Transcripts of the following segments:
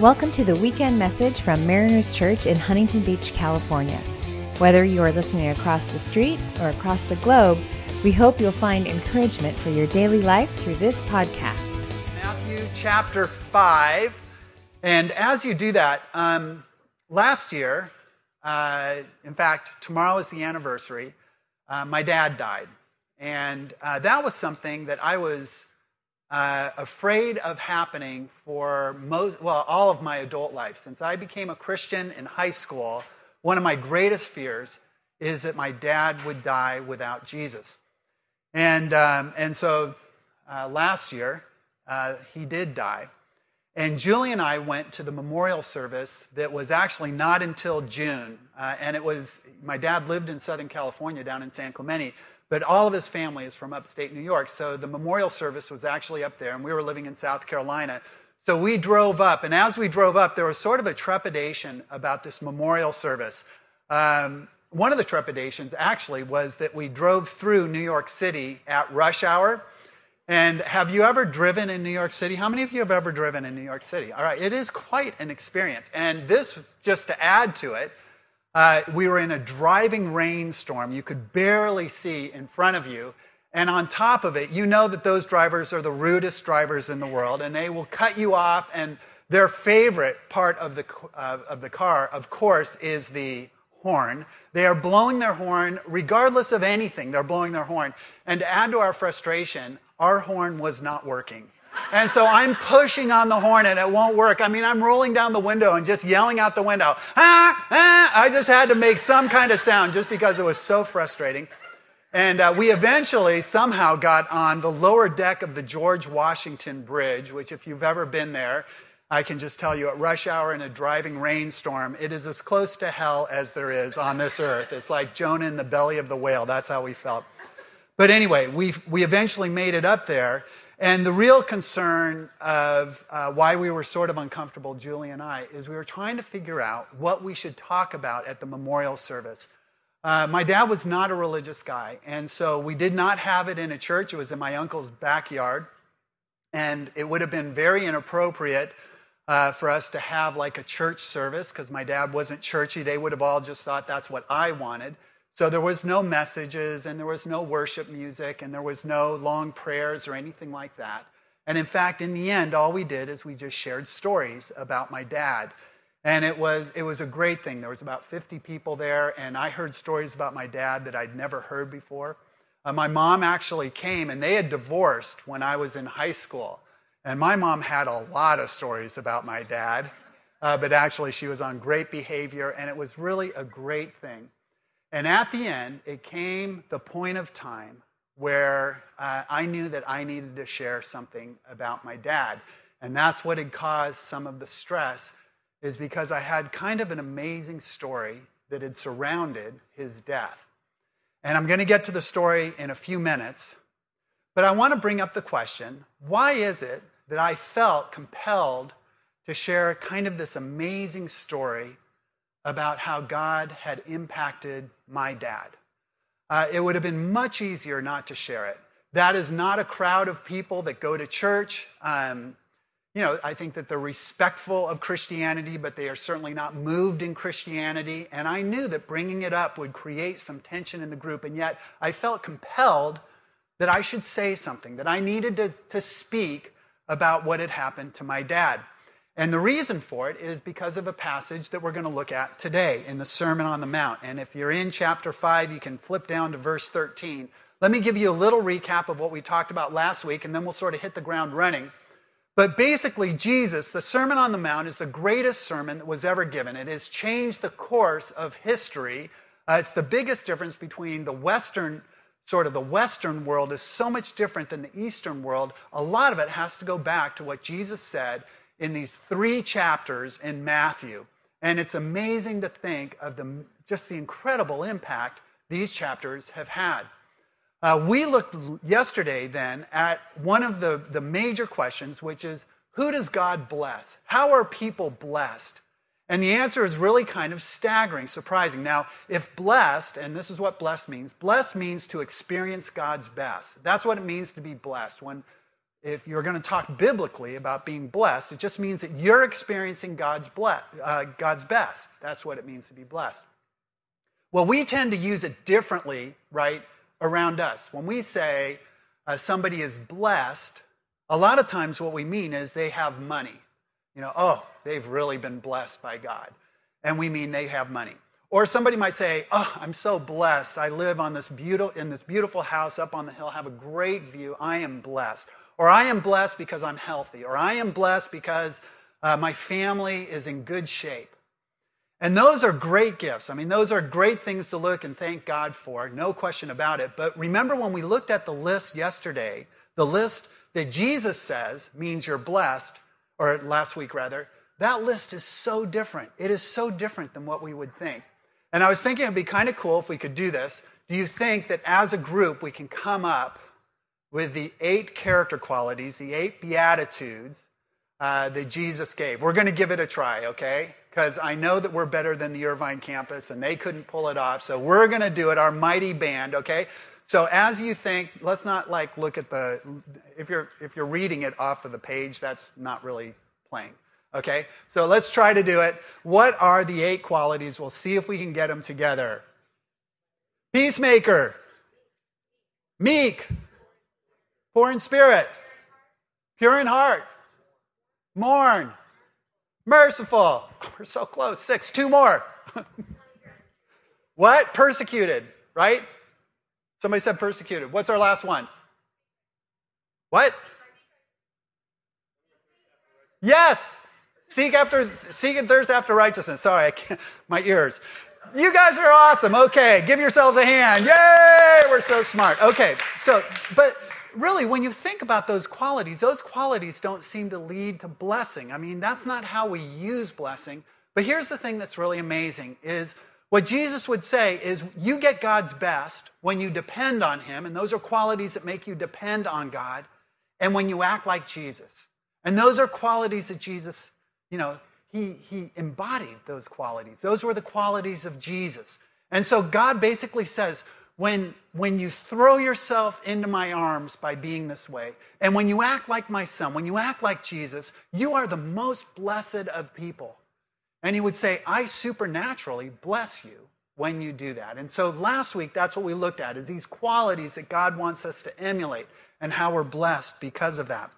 Welcome to the weekend message from Mariners Church in Huntington Beach, California. Whether you are listening across the street or across the globe, we hope you'll find encouragement for your daily life through this podcast. Matthew chapter 5. And as you do that, um, last year, uh, in fact, tomorrow is the anniversary, uh, my dad died. And uh, that was something that I was uh, afraid of happening for most, well, all of my adult life. Since I became a Christian in high school, one of my greatest fears is that my dad would die without Jesus. And, um, and so uh, last year, uh, he did die. And Julie and I went to the memorial service that was actually not until June. Uh, and it was, my dad lived in Southern California down in San Clemente. But all of his family is from upstate New York. So the memorial service was actually up there, and we were living in South Carolina. So we drove up, and as we drove up, there was sort of a trepidation about this memorial service. Um, one of the trepidations actually was that we drove through New York City at rush hour. And have you ever driven in New York City? How many of you have ever driven in New York City? All right, it is quite an experience. And this, just to add to it, uh, we were in a driving rainstorm. You could barely see in front of you. And on top of it, you know that those drivers are the rudest drivers in the world, and they will cut you off. And their favorite part of the, uh, of the car, of course, is the horn. They are blowing their horn regardless of anything, they're blowing their horn. And to add to our frustration, our horn was not working. And so I'm pushing on the horn and it won't work. I mean, I'm rolling down the window and just yelling out the window, ah, ah. I just had to make some kind of sound just because it was so frustrating. And uh, we eventually somehow got on the lower deck of the George Washington Bridge, which, if you've ever been there, I can just tell you at rush hour in a driving rainstorm, it is as close to hell as there is on this earth. It's like Jonah in the belly of the whale. That's how we felt. But anyway, we, we eventually made it up there. And the real concern of uh, why we were sort of uncomfortable, Julie and I, is we were trying to figure out what we should talk about at the memorial service. Uh, my dad was not a religious guy, and so we did not have it in a church. It was in my uncle's backyard, and it would have been very inappropriate uh, for us to have like a church service because my dad wasn't churchy. They would have all just thought that's what I wanted. So there was no messages and there was no worship music and there was no long prayers or anything like that. And in fact, in the end, all we did is we just shared stories about my dad. And it was, it was a great thing. There was about 50 people there, and I heard stories about my dad that I'd never heard before. Uh, my mom actually came, and they had divorced when I was in high school. And my mom had a lot of stories about my dad, uh, but actually, she was on great behavior, and it was really a great thing. And at the end, it came the point of time where uh, I knew that I needed to share something about my dad. And that's what had caused some of the stress, is because I had kind of an amazing story that had surrounded his death. And I'm going to get to the story in a few minutes. But I want to bring up the question why is it that I felt compelled to share kind of this amazing story about how God had impacted my dad. Uh, it would have been much easier not to share it. That is not a crowd of people that go to church. Um, you know, I think that they're respectful of Christianity, but they are certainly not moved in Christianity. And I knew that bringing it up would create some tension in the group. And yet I felt compelled that I should say something, that I needed to, to speak about what had happened to my dad. And the reason for it is because of a passage that we're going to look at today in the Sermon on the Mount. And if you're in chapter 5, you can flip down to verse 13. Let me give you a little recap of what we talked about last week, and then we'll sort of hit the ground running. But basically, Jesus, the Sermon on the Mount, is the greatest sermon that was ever given. It has changed the course of history. Uh, it's the biggest difference between the Western, sort of the Western world, is so much different than the Eastern world. A lot of it has to go back to what Jesus said in these three chapters in Matthew. And it's amazing to think of the, just the incredible impact these chapters have had. Uh, we looked yesterday then at one of the, the major questions, which is who does God bless? How are people blessed? And the answer is really kind of staggering, surprising. Now, if blessed, and this is what blessed means, blessed means to experience God's best. That's what it means to be blessed. When if you're going to talk biblically about being blessed, it just means that you're experiencing God's, ble- uh, God's best. That's what it means to be blessed. Well, we tend to use it differently, right, around us. When we say uh, somebody is blessed, a lot of times what we mean is they have money. You know, oh, they've really been blessed by God. And we mean they have money. Or somebody might say, "Oh, I'm so blessed. I live on this beautiful in this beautiful house up on the hill, have a great view. I am blessed." Or I am blessed because I'm healthy. Or I am blessed because uh, my family is in good shape. And those are great gifts. I mean, those are great things to look and thank God for, no question about it. But remember when we looked at the list yesterday, the list that Jesus says means you're blessed, or last week rather, that list is so different. It is so different than what we would think. And I was thinking it'd be kind of cool if we could do this. Do you think that as a group we can come up with the eight character qualities, the eight beatitudes uh, that Jesus gave? We're going to give it a try, okay? Because I know that we're better than the Irvine campus and they couldn't pull it off. So we're going to do it, our mighty band, okay? So as you think, let's not like look at the, if you're, if you're reading it off of the page, that's not really playing. Okay, so let's try to do it. What are the eight qualities? We'll see if we can get them together. Peacemaker, meek, poor in spirit, pure in heart, mourn, merciful. We're so close. Six, two more. what? Persecuted, right? Somebody said persecuted. What's our last one? What? Yes. Seek after, seek and thirst after righteousness. Sorry, my ears. You guys are awesome. Okay, give yourselves a hand. Yay! We're so smart. Okay, so, but really, when you think about those qualities, those qualities don't seem to lead to blessing. I mean, that's not how we use blessing. But here's the thing that's really amazing is what Jesus would say is you get God's best when you depend on him, and those are qualities that make you depend on God, and when you act like Jesus. And those are qualities that Jesus you know, he, he embodied those qualities. Those were the qualities of Jesus. And so God basically says, when, when you throw yourself into my arms by being this way, and when you act like my son, when you act like Jesus, you are the most blessed of people. And he would say, I supernaturally bless you when you do that. And so last week, that's what we looked at, is these qualities that God wants us to emulate and how we're blessed because of that.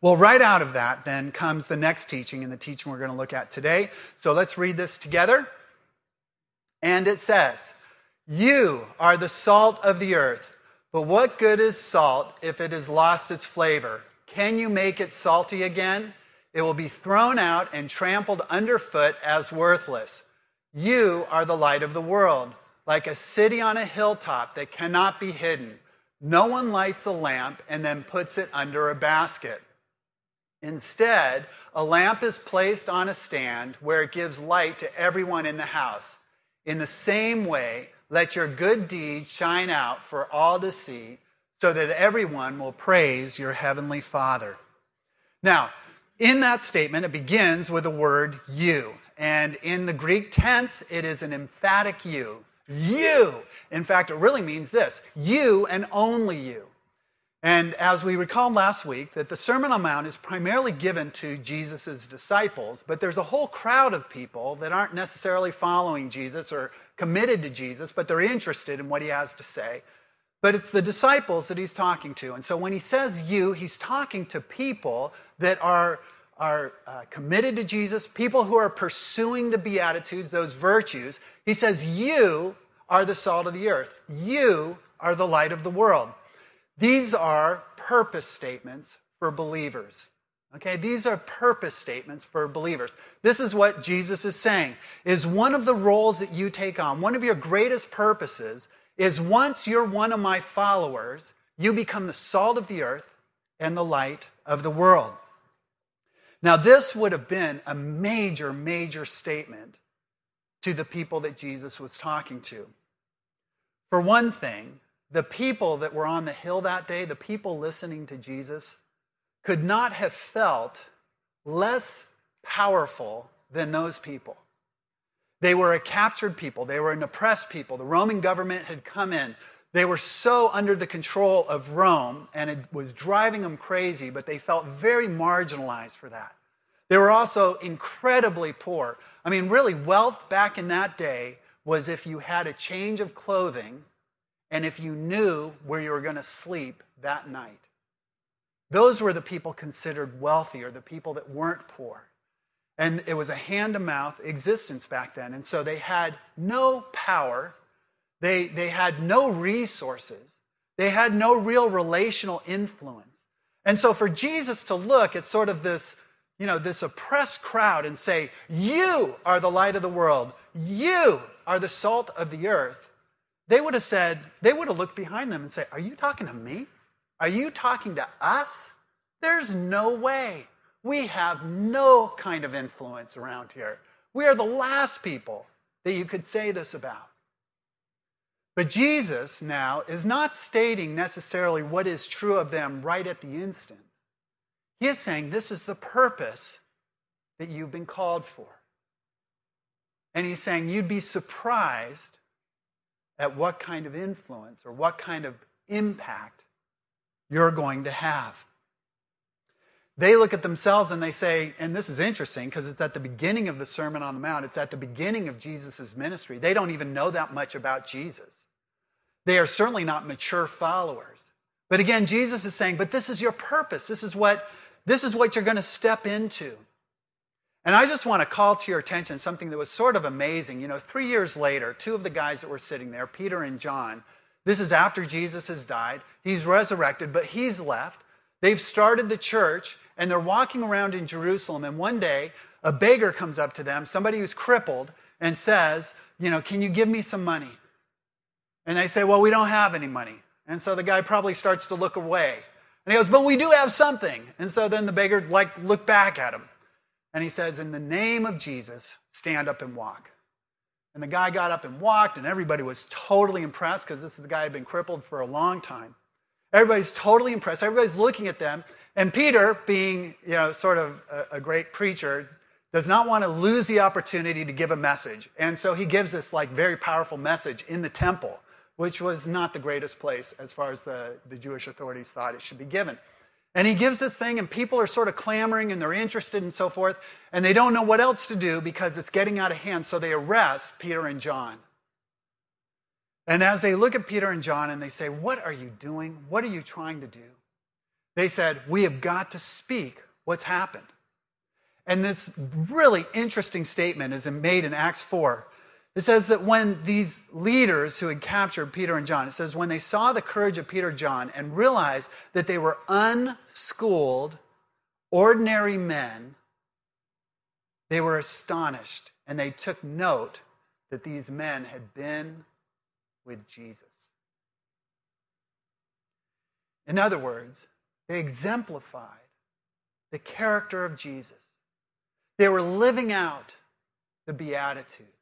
Well, right out of that then comes the next teaching and the teaching we're going to look at today. So let's read this together. And it says, You are the salt of the earth, but what good is salt if it has lost its flavor? Can you make it salty again? It will be thrown out and trampled underfoot as worthless. You are the light of the world, like a city on a hilltop that cannot be hidden. No one lights a lamp and then puts it under a basket Instead, a lamp is placed on a stand where it gives light to everyone in the house. In the same way, let your good deeds shine out for all to see, so that everyone will praise your heavenly Father. Now, in that statement, it begins with the word you. And in the Greek tense, it is an emphatic you. You. In fact, it really means this you and only you. And as we recalled last week, that the Sermon on the Mount is primarily given to Jesus' disciples, but there's a whole crowd of people that aren't necessarily following Jesus or committed to Jesus, but they're interested in what he has to say. But it's the disciples that he's talking to. And so when he says you, he's talking to people that are, are uh, committed to Jesus, people who are pursuing the Beatitudes, those virtues. He says, You are the salt of the earth, you are the light of the world. These are purpose statements for believers. Okay, these are purpose statements for believers. This is what Jesus is saying is one of the roles that you take on, one of your greatest purposes is once you're one of my followers, you become the salt of the earth and the light of the world. Now, this would have been a major, major statement to the people that Jesus was talking to. For one thing, the people that were on the hill that day, the people listening to Jesus, could not have felt less powerful than those people. They were a captured people, they were an oppressed people. The Roman government had come in. They were so under the control of Rome, and it was driving them crazy, but they felt very marginalized for that. They were also incredibly poor. I mean, really, wealth back in that day was if you had a change of clothing and if you knew where you were going to sleep that night. Those were the people considered wealthy or the people that weren't poor. And it was a hand to mouth existence back then. And so they had no power, they, they had no resources, they had no real relational influence. And so for Jesus to look at sort of this, you know, this oppressed crowd and say, You are the light of the world, you are the salt of the earth, they would have said, they would have looked behind them and said, Are you talking to me? Are you talking to us? There's no way. We have no kind of influence around here. We are the last people that you could say this about. But Jesus now is not stating necessarily what is true of them right at the instant. He is saying this is the purpose that you've been called for. And he's saying you'd be surprised at what kind of influence or what kind of impact you're going to have. They look at themselves and they say, and this is interesting because it's at the beginning of the Sermon on the Mount, it's at the beginning of Jesus' ministry. They don't even know that much about Jesus. They are certainly not mature followers. But again, Jesus is saying, but this is your purpose. This is what, this is what you're going to step into. And I just want to call to your attention something that was sort of amazing. You know, three years later, two of the guys that were sitting there, Peter and John, this is after Jesus has died. He's resurrected, but he's left. They've started the church, and they're walking around in Jerusalem. And one day, a beggar comes up to them, somebody who's crippled, and says, You know, can you give me some money? And they say, Well, we don't have any money. And so the guy probably starts to look away. And he goes, But we do have something. And so then the beggar, like, look back at him. And he says, In the name of Jesus, stand up and walk. And the guy got up and walked, and everybody was totally impressed because this is the guy who had been crippled for a long time. Everybody's totally impressed. Everybody's looking at them. And Peter, being you know, sort of a, a great preacher, does not want to lose the opportunity to give a message. And so he gives this like very powerful message in the temple, which was not the greatest place as far as the, the Jewish authorities thought it should be given. And he gives this thing, and people are sort of clamoring and they're interested and so forth, and they don't know what else to do because it's getting out of hand. So they arrest Peter and John. And as they look at Peter and John and they say, What are you doing? What are you trying to do? They said, We have got to speak what's happened. And this really interesting statement is made in Acts 4. It says that when these leaders who had captured Peter and John, it says, when they saw the courage of Peter and John and realized that they were unschooled, ordinary men, they were astonished and they took note that these men had been with Jesus. In other words, they exemplified the character of Jesus. They were living out the Beatitudes.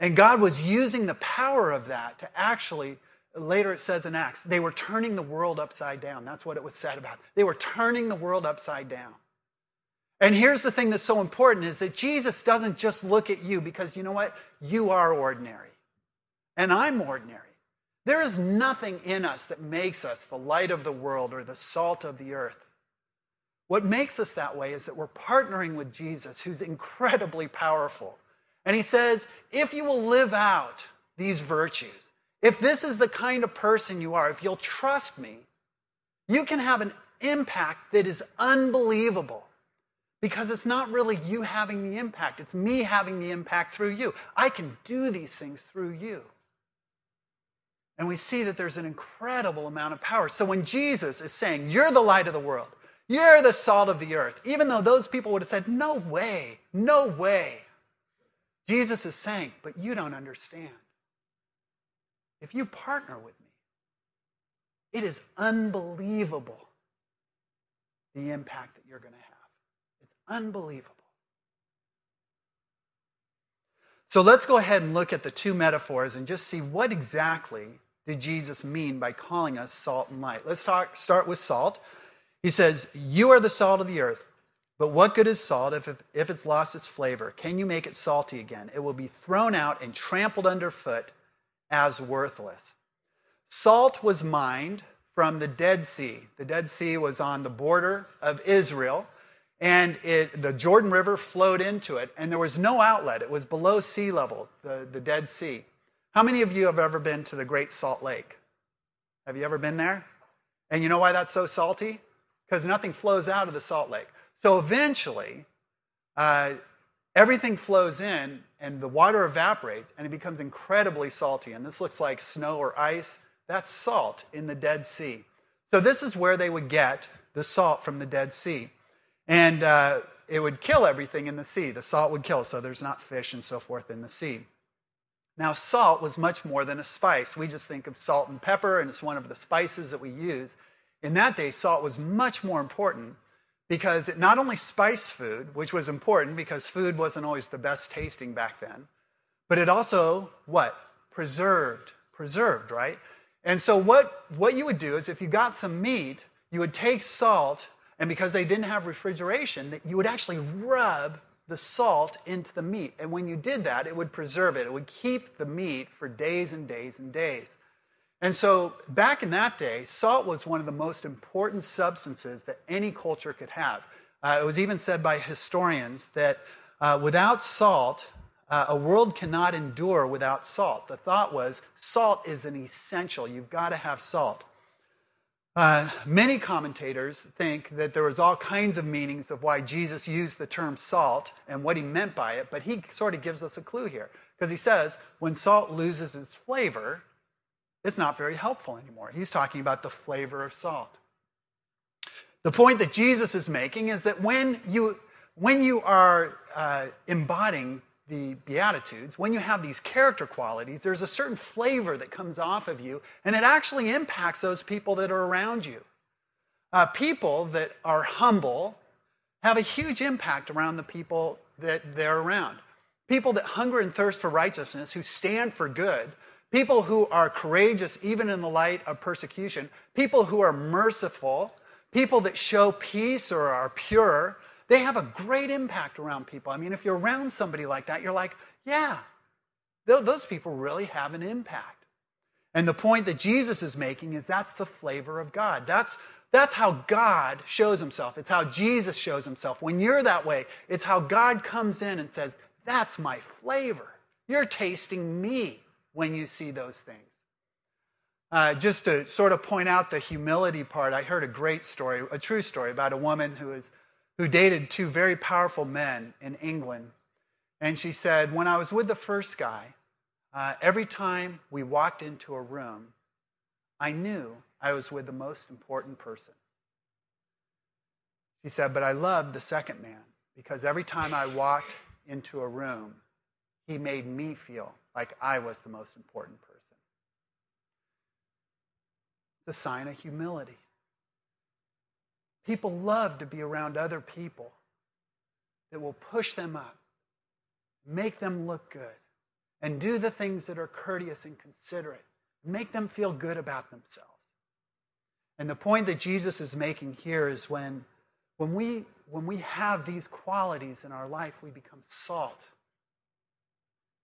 And God was using the power of that to actually, later it says in Acts, they were turning the world upside down. That's what it was said about. They were turning the world upside down. And here's the thing that's so important is that Jesus doesn't just look at you because you know what? You are ordinary. And I'm ordinary. There is nothing in us that makes us the light of the world or the salt of the earth. What makes us that way is that we're partnering with Jesus, who's incredibly powerful. And he says, if you will live out these virtues, if this is the kind of person you are, if you'll trust me, you can have an impact that is unbelievable because it's not really you having the impact, it's me having the impact through you. I can do these things through you. And we see that there's an incredible amount of power. So when Jesus is saying, You're the light of the world, you're the salt of the earth, even though those people would have said, No way, no way. Jesus is saying, But you don't understand. If you partner with me, it is unbelievable the impact that you're going to have. It's unbelievable. So let's go ahead and look at the two metaphors and just see what exactly did Jesus mean by calling us salt and light? Let's talk, start with salt. He says, You are the salt of the earth. But what good is salt if, if, if it's lost its flavor? Can you make it salty again? It will be thrown out and trampled underfoot as worthless. salt was mined from the Dead Sea. The Dead Sea was on the border of Israel, and it, the Jordan River flowed into it, and there was no outlet. It was below sea level, the, the Dead Sea. How many of you have ever been to the Great Salt Lake? Have you ever been there? And you know why that's so salty? Because nothing flows out of the salt lake. So eventually, uh, everything flows in and the water evaporates and it becomes incredibly salty. And this looks like snow or ice. That's salt in the Dead Sea. So this is where they would get the salt from the Dead Sea. And uh, it would kill everything in the sea. The salt would kill, so there's not fish and so forth in the sea. Now, salt was much more than a spice. We just think of salt and pepper, and it's one of the spices that we use. In that day, salt was much more important because it not only spiced food, which was important because food wasn't always the best tasting back then, but it also, what? Preserved. Preserved, right? And so, what, what you would do is if you got some meat, you would take salt, and because they didn't have refrigeration, you would actually rub the salt into the meat. And when you did that, it would preserve it. It would keep the meat for days and days and days. And so, back in that day, salt was one of the most important substances that any culture could have. Uh, it was even said by historians that uh, without salt, uh, a world cannot endure without salt. The thought was salt is an essential. You've got to have salt. Uh, many commentators think that there was all kinds of meanings of why Jesus used the term salt and what he meant by it, but he sort of gives us a clue here. Because he says, when salt loses its flavor, it's not very helpful anymore. He's talking about the flavor of salt. The point that Jesus is making is that when you, when you are uh, embodying the Beatitudes, when you have these character qualities, there's a certain flavor that comes off of you, and it actually impacts those people that are around you. Uh, people that are humble have a huge impact around the people that they're around. People that hunger and thirst for righteousness, who stand for good, people who are courageous even in the light of persecution, people who are merciful, people that show peace or are pure, they have a great impact around people. I mean, if you're around somebody like that, you're like, yeah, those people really have an impact. And the point that Jesus is making is that's the flavor of God. That's, that's how God shows himself. It's how Jesus shows himself. When you're that way, it's how God comes in and says, That's my flavor. You're tasting me when you see those things. Uh, just to sort of point out the humility part, I heard a great story, a true story about a woman who was who dated two very powerful men in England. And she said, When I was with the first guy, uh, every time we walked into a room, I knew I was with the most important person. She said, But I loved the second man because every time I walked into a room, he made me feel like I was the most important person. The sign of humility. People love to be around other people that will push them up, make them look good, and do the things that are courteous and considerate, make them feel good about themselves. And the point that Jesus is making here is when, when, we, when we have these qualities in our life, we become salt.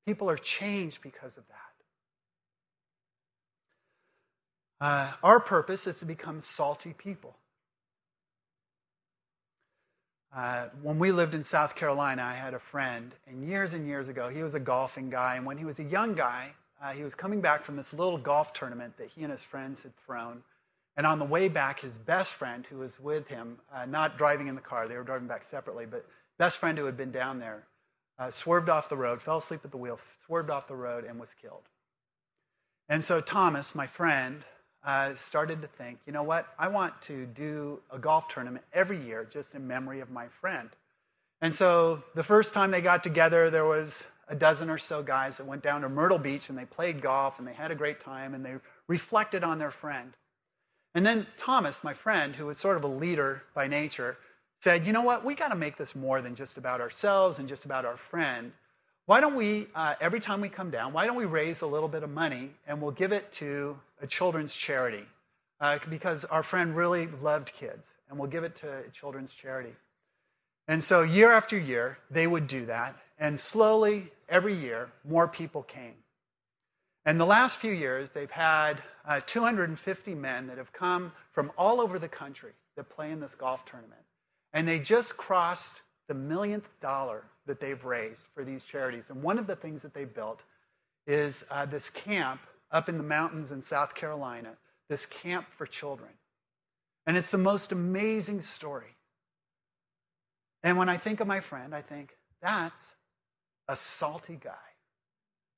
People are changed because of that. Uh, our purpose is to become salty people. Uh, when we lived in South Carolina, I had a friend, and years and years ago, he was a golfing guy. And when he was a young guy, uh, he was coming back from this little golf tournament that he and his friends had thrown. And on the way back, his best friend, who was with him, uh, not driving in the car, they were driving back separately, but best friend who had been down there, uh, swerved off the road, fell asleep at the wheel, swerved off the road, and was killed. And so Thomas, my friend, uh, started to think, you know what? I want to do a golf tournament every year just in memory of my friend. And so the first time they got together, there was a dozen or so guys that went down to Myrtle Beach and they played golf and they had a great time and they reflected on their friend. And then Thomas, my friend, who was sort of a leader by nature, said, you know what? We got to make this more than just about ourselves and just about our friend. Why don't we, uh, every time we come down, why don't we raise a little bit of money and we'll give it to a children's charity? Uh, because our friend really loved kids, and we'll give it to a children's charity. And so, year after year, they would do that. And slowly, every year, more people came. And the last few years, they've had uh, 250 men that have come from all over the country that play in this golf tournament. And they just crossed the millionth dollar that they've raised for these charities. And one of the things that they built is uh, this camp up in the mountains in South Carolina, this camp for children. And it's the most amazing story. And when I think of my friend, I think, that's a salty guy.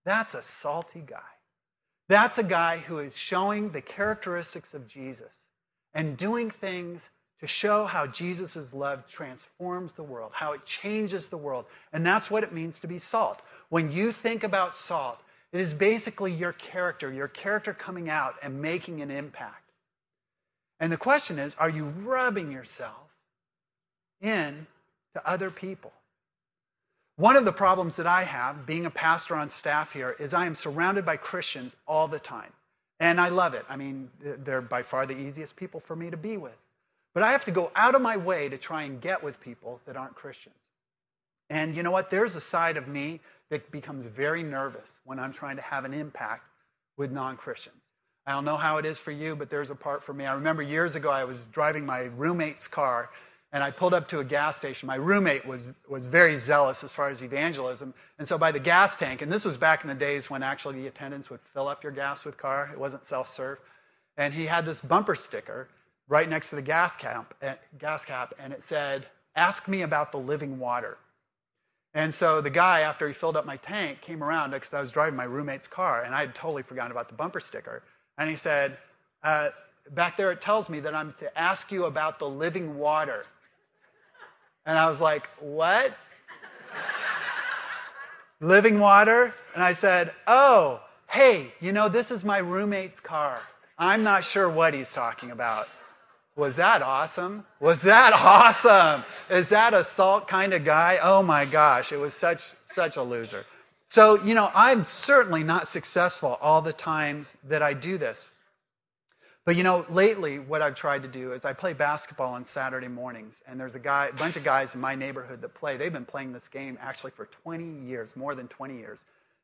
That's a salty guy. That's a guy who is showing the characteristics of Jesus and doing things to show how Jesus' love transforms the world, how it changes the world. And that's what it means to be salt. When you think about salt, it is basically your character, your character coming out and making an impact. And the question is are you rubbing yourself in to other people? One of the problems that I have being a pastor on staff here is I am surrounded by Christians all the time. And I love it. I mean, they're by far the easiest people for me to be with. But I have to go out of my way to try and get with people that aren't Christians. And you know what? There's a side of me that becomes very nervous when I'm trying to have an impact with non Christians. I don't know how it is for you, but there's a part for me. I remember years ago, I was driving my roommate's car and I pulled up to a gas station. My roommate was, was very zealous as far as evangelism. And so by the gas tank, and this was back in the days when actually the attendants would fill up your gas with car, it wasn't self serve. And he had this bumper sticker right next to the gas cap, eh, gas cap, and it said, Ask me about the living water. And so the guy, after he filled up my tank, came around because I was driving my roommate's car, and I had totally forgotten about the bumper sticker. And he said, uh, Back there, it tells me that I'm to ask you about the living water. And I was like, What? Living water? And I said, Oh, hey, you know, this is my roommate's car. I'm not sure what he's talking about. Was that awesome? Was that awesome? Is that a salt kind of guy? Oh my gosh, it was such such a loser. So, you know, I'm certainly not successful all the times that I do this. But you know, lately, what I've tried to do is I play basketball on Saturday mornings, and there's a guy, a bunch of guys in my neighborhood that play. They've been playing this game actually for 20 years, more than 20 years.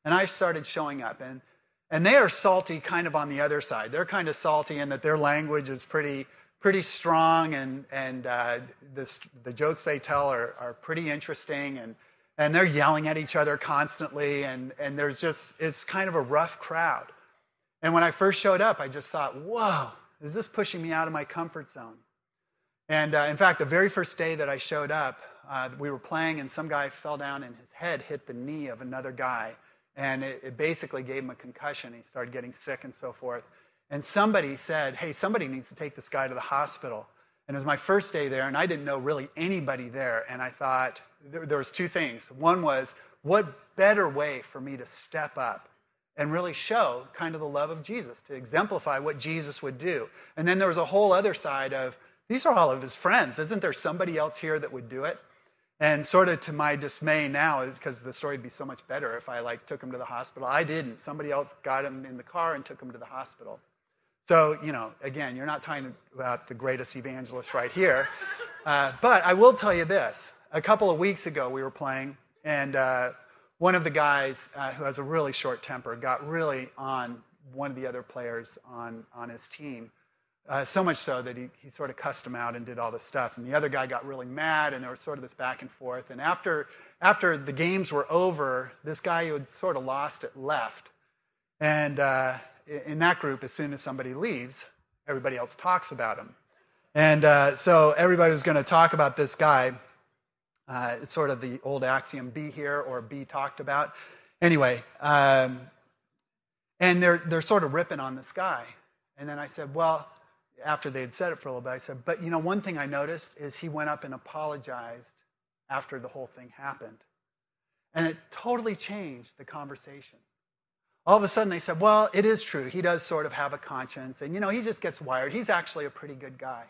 And I started showing up, and and they are salty, kind of on the other side. They're kind of salty in that their language is pretty pretty strong, and and uh, the the jokes they tell are are pretty interesting, and and they're yelling at each other constantly, and and there's just it's kind of a rough crowd. And when I first showed up, I just thought, whoa, is this pushing me out of my comfort zone? And uh, in fact, the very first day that I showed up, uh, we were playing, and some guy fell down, and his head hit the knee of another guy. And it, it basically gave him a concussion. He started getting sick and so forth. And somebody said, hey, somebody needs to take this guy to the hospital. And it was my first day there, and I didn't know really anybody there. And I thought, there, there was two things. One was, what better way for me to step up and really show kind of the love of Jesus, to exemplify what Jesus would do. And then there was a whole other side of these are all of his friends. Isn't there somebody else here that would do it? And sort of to my dismay now, is because the story would be so much better if I like took him to the hospital. I didn't. Somebody else got him in the car and took him to the hospital. So, you know, again, you're not talking about the greatest evangelist right here. Uh, but I will tell you this. A couple of weeks ago, we were playing, and uh, one of the guys uh, who has a really short temper got really on one of the other players on, on his team. Uh, so much so that he, he sort of cussed him out and did all this stuff. And the other guy got really mad, and there was sort of this back and forth. And after, after the games were over, this guy who had sort of lost it left. And uh, in that group, as soon as somebody leaves, everybody else talks about him. And uh, so everybody was going to talk about this guy. Uh, it's sort of the old axiom be here or be talked about. Anyway, um, and they're, they're sort of ripping on this guy. And then I said, well, after they had said it for a little bit, I said, but you know, one thing I noticed is he went up and apologized after the whole thing happened. And it totally changed the conversation. All of a sudden they said, well, it is true. He does sort of have a conscience. And, you know, he just gets wired. He's actually a pretty good guy.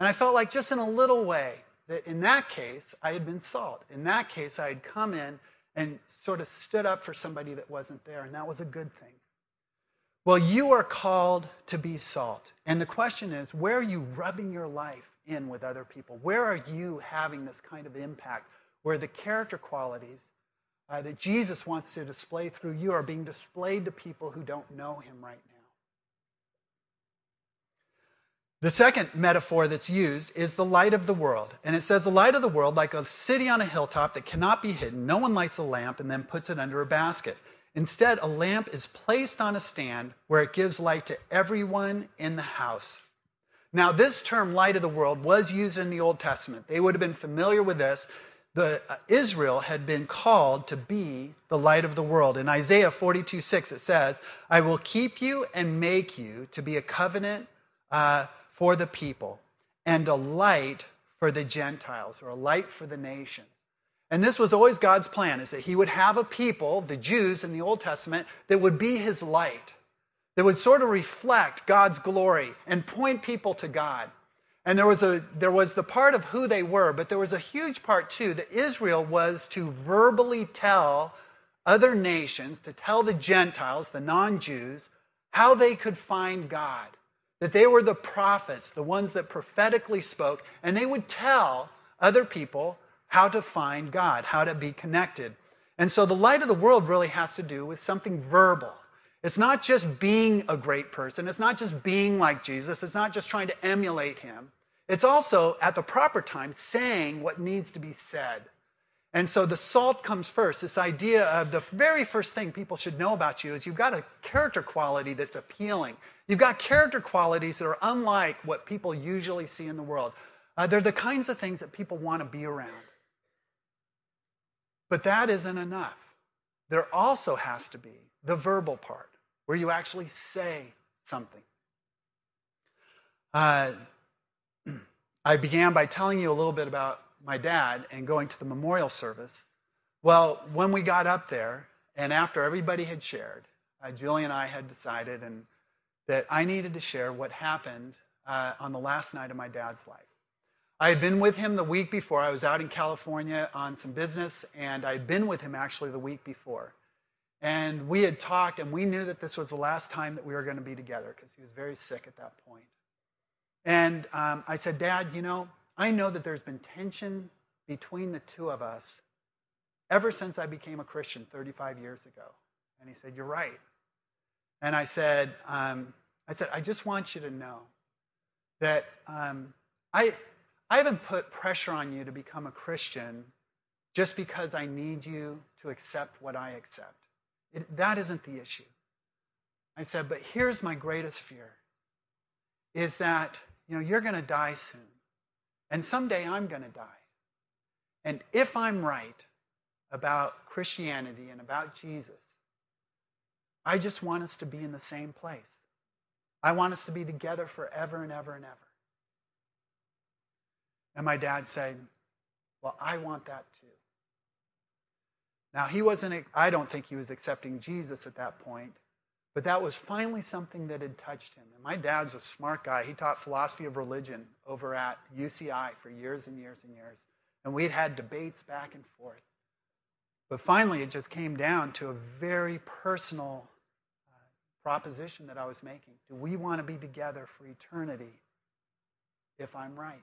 And I felt like just in a little way, that in that case, I had been salt. In that case, I had come in and sort of stood up for somebody that wasn't there, and that was a good thing. Well, you are called to be salt. And the question is, where are you rubbing your life in with other people? Where are you having this kind of impact where the character qualities uh, that Jesus wants to display through you are being displayed to people who don't know him right now. The second metaphor that's used is the light of the world. And it says, the light of the world, like a city on a hilltop that cannot be hidden. No one lights a lamp and then puts it under a basket. Instead, a lamp is placed on a stand where it gives light to everyone in the house. Now, this term, light of the world, was used in the Old Testament. They would have been familiar with this. The, uh, Israel had been called to be the light of the world. In Isaiah 42 6, it says, I will keep you and make you to be a covenant uh, for the people and a light for the Gentiles or a light for the nations. And this was always God's plan is that he would have a people, the Jews in the Old Testament, that would be his light, that would sort of reflect God's glory and point people to God. And there was, a, there was the part of who they were, but there was a huge part too that Israel was to verbally tell other nations, to tell the Gentiles, the non Jews, how they could find God. That they were the prophets, the ones that prophetically spoke, and they would tell other people how to find God, how to be connected. And so the light of the world really has to do with something verbal. It's not just being a great person, it's not just being like Jesus, it's not just trying to emulate him. It's also, at the proper time, saying what needs to be said. And so the salt comes first. This idea of the very first thing people should know about you is you've got a character quality that's appealing. You've got character qualities that are unlike what people usually see in the world. Uh, they're the kinds of things that people want to be around. But that isn't enough. There also has to be the verbal part where you actually say something. Uh, I began by telling you a little bit about my dad and going to the memorial service. Well, when we got up there, and after everybody had shared, uh, Julie and I had decided and that I needed to share what happened uh, on the last night of my dad's life. I had been with him the week before. I was out in California on some business, and I had been with him actually the week before. And we had talked, and we knew that this was the last time that we were going to be together because he was very sick at that point. And um, I said, Dad, you know, I know that there's been tension between the two of us ever since I became a Christian 35 years ago. And he said, You're right. And I said, um, I said, I just want you to know that um, I, I haven't put pressure on you to become a Christian just because I need you to accept what I accept. It, that isn't the issue. I said, but here's my greatest fear is that, you know, you're going to die soon. And someday I'm going to die. And if I'm right about Christianity and about Jesus, I just want us to be in the same place. I want us to be together forever and ever and ever. And my dad said, Well, I want that too. Now, he wasn't, I don't think he was accepting Jesus at that point, but that was finally something that had touched him. And my dad's a smart guy. He taught philosophy of religion over at UCI for years and years and years. And we'd had debates back and forth. But finally, it just came down to a very personal uh, proposition that I was making. Do we want to be together for eternity if I'm right?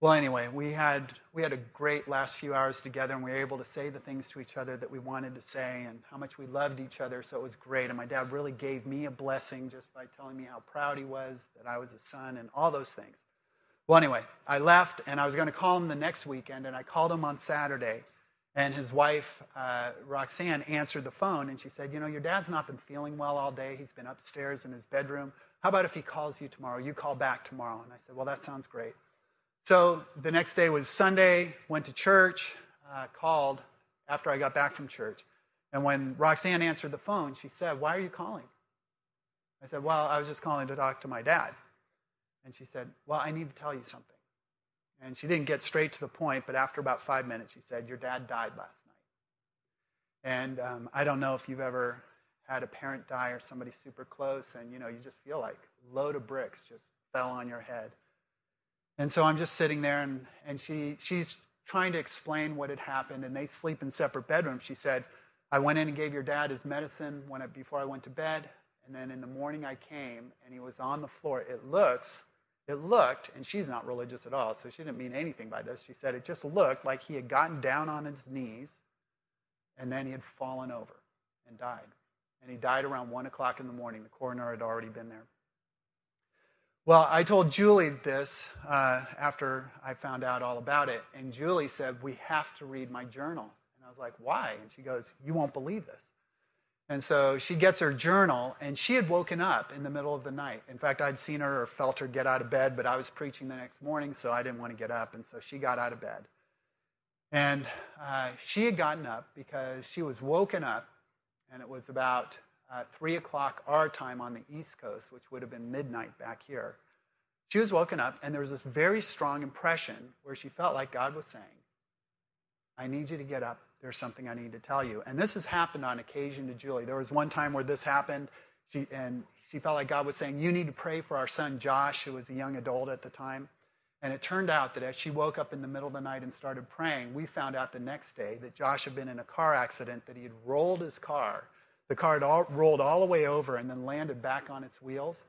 Well, anyway, we had, we had a great last few hours together, and we were able to say the things to each other that we wanted to say and how much we loved each other, so it was great. And my dad really gave me a blessing just by telling me how proud he was that I was a son and all those things. Well, anyway, I left, and I was going to call him the next weekend, and I called him on Saturday. And his wife, uh, Roxanne, answered the phone, and she said, You know, your dad's not been feeling well all day. He's been upstairs in his bedroom. How about if he calls you tomorrow? You call back tomorrow. And I said, Well, that sounds great. So the next day was Sunday, went to church, uh, called after I got back from church. And when Roxanne answered the phone, she said, Why are you calling? I said, Well, I was just calling to talk to my dad. And she said, Well, I need to tell you something. And she didn't get straight to the point, but after about five minutes, she said, Your dad died last night. And um, I don't know if you've ever had a parent die or somebody super close, and you know, you just feel like a load of bricks just fell on your head. And so I'm just sitting there, and, and she, she's trying to explain what had happened, and they sleep in separate bedrooms. She said, I went in and gave your dad his medicine when it, before I went to bed, and then in the morning I came, and he was on the floor. It looks, it looked, and she's not religious at all, so she didn't mean anything by this. She said it just looked like he had gotten down on his knees And then he had fallen over and died. And he died around 1 o'clock in the morning. The coroner had already been there. Well, I told Julie this uh, after I found out all about it. And Julie said, We have to read my journal. And I was like, Why? And she goes, You won't believe this. And so she gets her journal, and she had woken up in the middle of the night. In fact, I'd seen her or felt her get out of bed, but I was preaching the next morning, so I didn't want to get up. And so she got out of bed. And uh, she had gotten up because she was woken up, and it was about uh, 3 o'clock our time on the East Coast, which would have been midnight back here. She was woken up, and there was this very strong impression where she felt like God was saying, I need you to get up there's something I need to tell you. And this has happened on occasion to Julie. There was one time where this happened, she, and she felt like God was saying, You need to pray for our son Josh, who was a young adult at the time. And it turned out that as she woke up in the middle of the night and started praying, we found out the next day that Josh had been in a car accident, that he had rolled his car. The car all, rolled all the way over and then landed back on its wheels.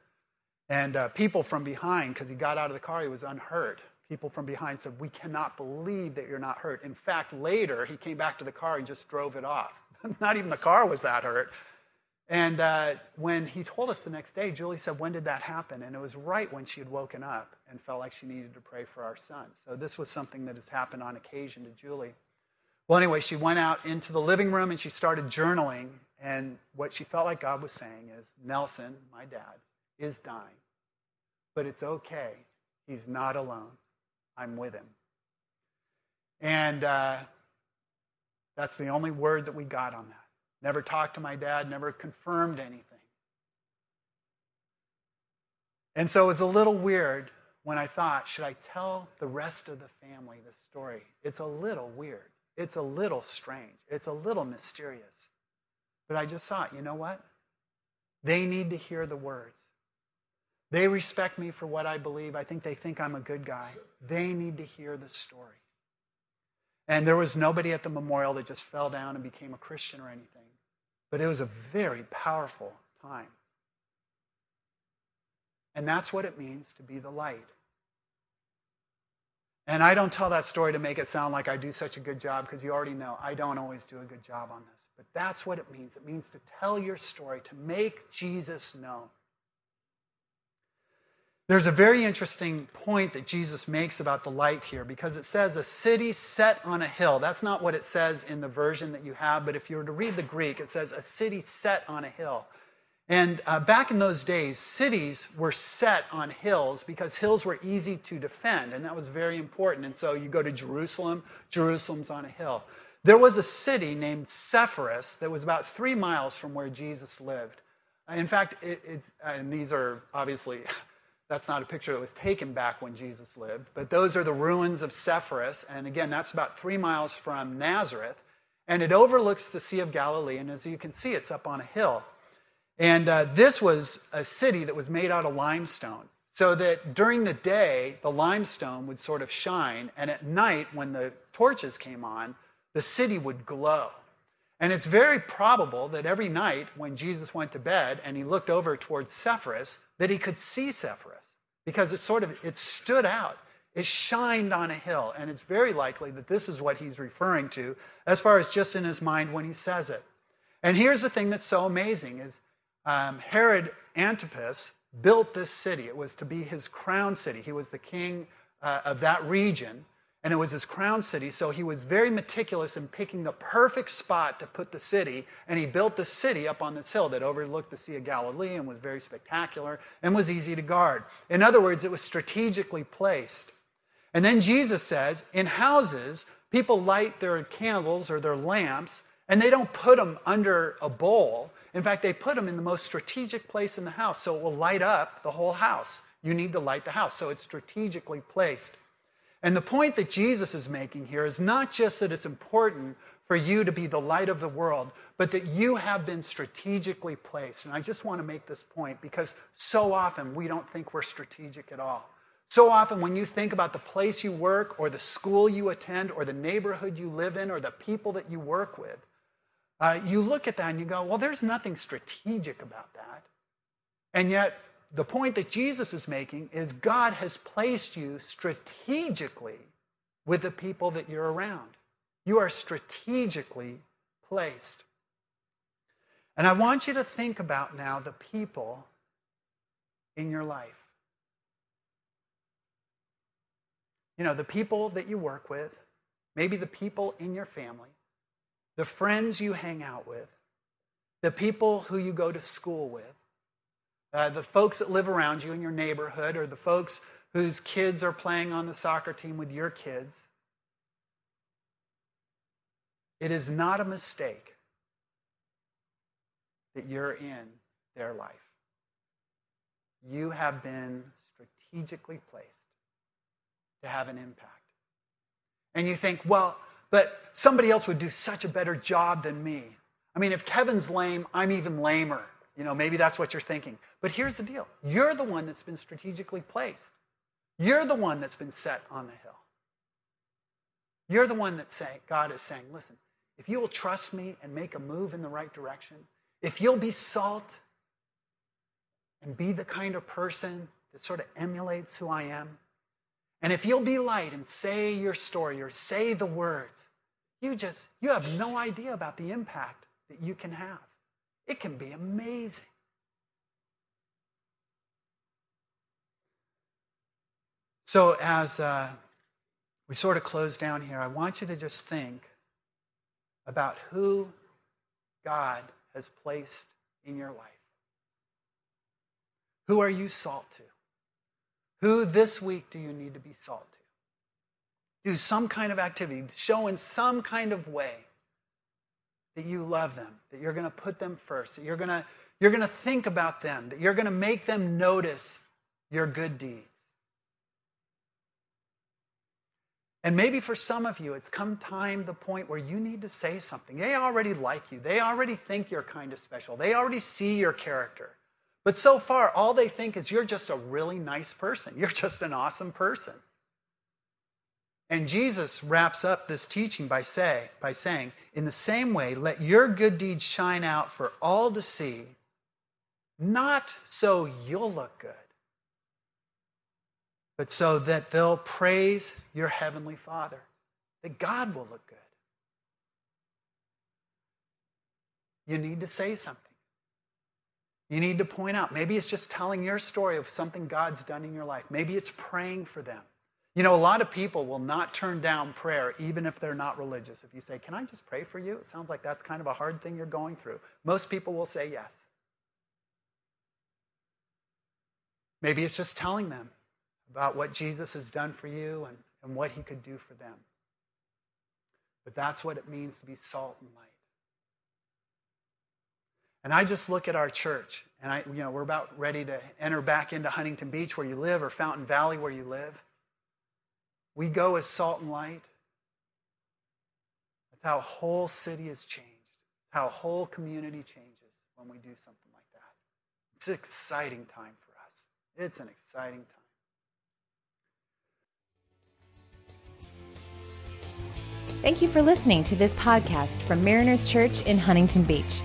And uh, people from behind, because he got out of the car, he was unhurt people from behind said, We cannot believe that you're not hurt. In fact, later he came back to the car and just drove it off. not even the car was that hurt. And uh, when he told us the next day, Julie said, When did that happen? And it was right when she had woken up and felt like she needed to pray for our son. So this was something that has happened on occasion to Julie. Well, anyway, she went out into the living room and she started journaling. And what she felt like God was saying is, Nelson, my dad, is dying. But it's okay. He's not alone. I'm with him. And uh, that's the only word that we got on that. Never talked to my dad, never confirmed anything. And so it was a little weird when I thought, should I tell the rest of the family this story? It's a little weird. It's a little strange. It's a little mysterious. But I just thought, you know what? They need to hear the words. They respect me for what I believe. I think they think I'm a good guy. They need to hear the story. And there was nobody at the memorial that just fell down and became a Christian or anything. But it was a very powerful time. And that's what it means to be the light. And I don't tell that story to make it sound like I do such a good job because you already know I don't always do a good job on this. But that's what it means. It means to tell your story, to make Jesus known. There's a very interesting point that Jesus makes about the light here because it says a city set on a hill. That's not what it says in the version that you have, but if you were to read the Greek, it says a city set on a hill. And uh, back in those days, cities were set on hills because hills were easy to defend, and that was very important. And so you go to Jerusalem, Jerusalem's on a hill. There was a city named Sepphoris that was about three miles from where Jesus lived. In fact, it, it, and these are obviously that's not a picture that was taken back when Jesus lived, but those are the ruins of Sepphoris. And again, that's about three miles from Nazareth. And it overlooks the Sea of Galilee. And as you can see, it's up on a hill. And uh, this was a city that was made out of limestone. So that during the day, the limestone would sort of shine. And at night, when the torches came on, the city would glow. And it's very probable that every night when Jesus went to bed and he looked over towards Sepphoris, that he could see Sepphoris because it sort of it stood out. It shined on a hill, and it's very likely that this is what he's referring to as far as just in his mind when he says it. And here's the thing that's so amazing is um, Herod Antipas built this city. It was to be his crown city. He was the king uh, of that region and it was his crown city. So he was very meticulous in picking the perfect spot to put the city. And he built the city up on this hill that overlooked the Sea of Galilee and was very spectacular and was easy to guard. In other words, it was strategically placed. And then Jesus says, in houses, people light their candles or their lamps, and they don't put them under a bowl. In fact, they put them in the most strategic place in the house so it will light up the whole house. You need to light the house. So it's strategically placed. And the point that Jesus is making here is not just that it's important for you to be the light of the world, but that you have been strategically placed. And I just want to make this point because so often we don't think we're strategic at all. So often, when you think about the place you work, or the school you attend, or the neighborhood you live in, or the people that you work with, uh, you look at that and you go, well, there's nothing strategic about that. And yet, the point that Jesus is making is God has placed you strategically with the people that you're around. You are strategically placed. And I want you to think about now the people in your life. You know, the people that you work with, maybe the people in your family, the friends you hang out with, the people who you go to school with, uh, the folks that live around you in your neighborhood, or the folks whose kids are playing on the soccer team with your kids. It is not a mistake that you're in their life. You have been strategically placed to have an impact. And you think, well, but somebody else would do such a better job than me. I mean, if Kevin's lame, I'm even lamer. You know, maybe that's what you're thinking. But here's the deal you're the one that's been strategically placed. You're the one that's been set on the hill. You're the one that say, God is saying, listen, if you will trust me and make a move in the right direction, if you'll be salt and be the kind of person that sort of emulates who I am, and if you'll be light and say your story or say the words, you just, you have no idea about the impact that you can have. It can be amazing. So, as uh, we sort of close down here, I want you to just think about who God has placed in your life. Who are you salt to? Who this week do you need to be salt to? Do some kind of activity, show in some kind of way that you love them, that you're going to put them first, that you're going to, you're going to think about them, that you're going to make them notice your good deeds. And maybe for some of you, it's come time, the point where you need to say something. They already like you. They already think you're kind of special. They already see your character. But so far, all they think is you're just a really nice person. You're just an awesome person. And Jesus wraps up this teaching by, say, by saying, In the same way, let your good deeds shine out for all to see, not so you'll look good, but so that they'll praise your heavenly Father, that God will look good. You need to say something. You need to point out. Maybe it's just telling your story of something God's done in your life. Maybe it's praying for them. You know, a lot of people will not turn down prayer even if they're not religious. If you say, Can I just pray for you? It sounds like that's kind of a hard thing you're going through. Most people will say yes. Maybe it's just telling them about what Jesus has done for you and, and what he could do for them. But that's what it means to be salt and light. And I just look at our church, and I, you know, we're about ready to enter back into Huntington Beach where you live or Fountain Valley where you live. We go as salt and light. That's how a whole city is changed, how a whole community changes when we do something like that. It's an exciting time for us. It's an exciting time. Thank you for listening to this podcast from Mariners Church in Huntington Beach.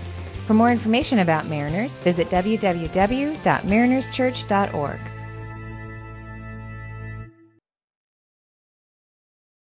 For more information about Mariners, visit www.marinerschurch.org.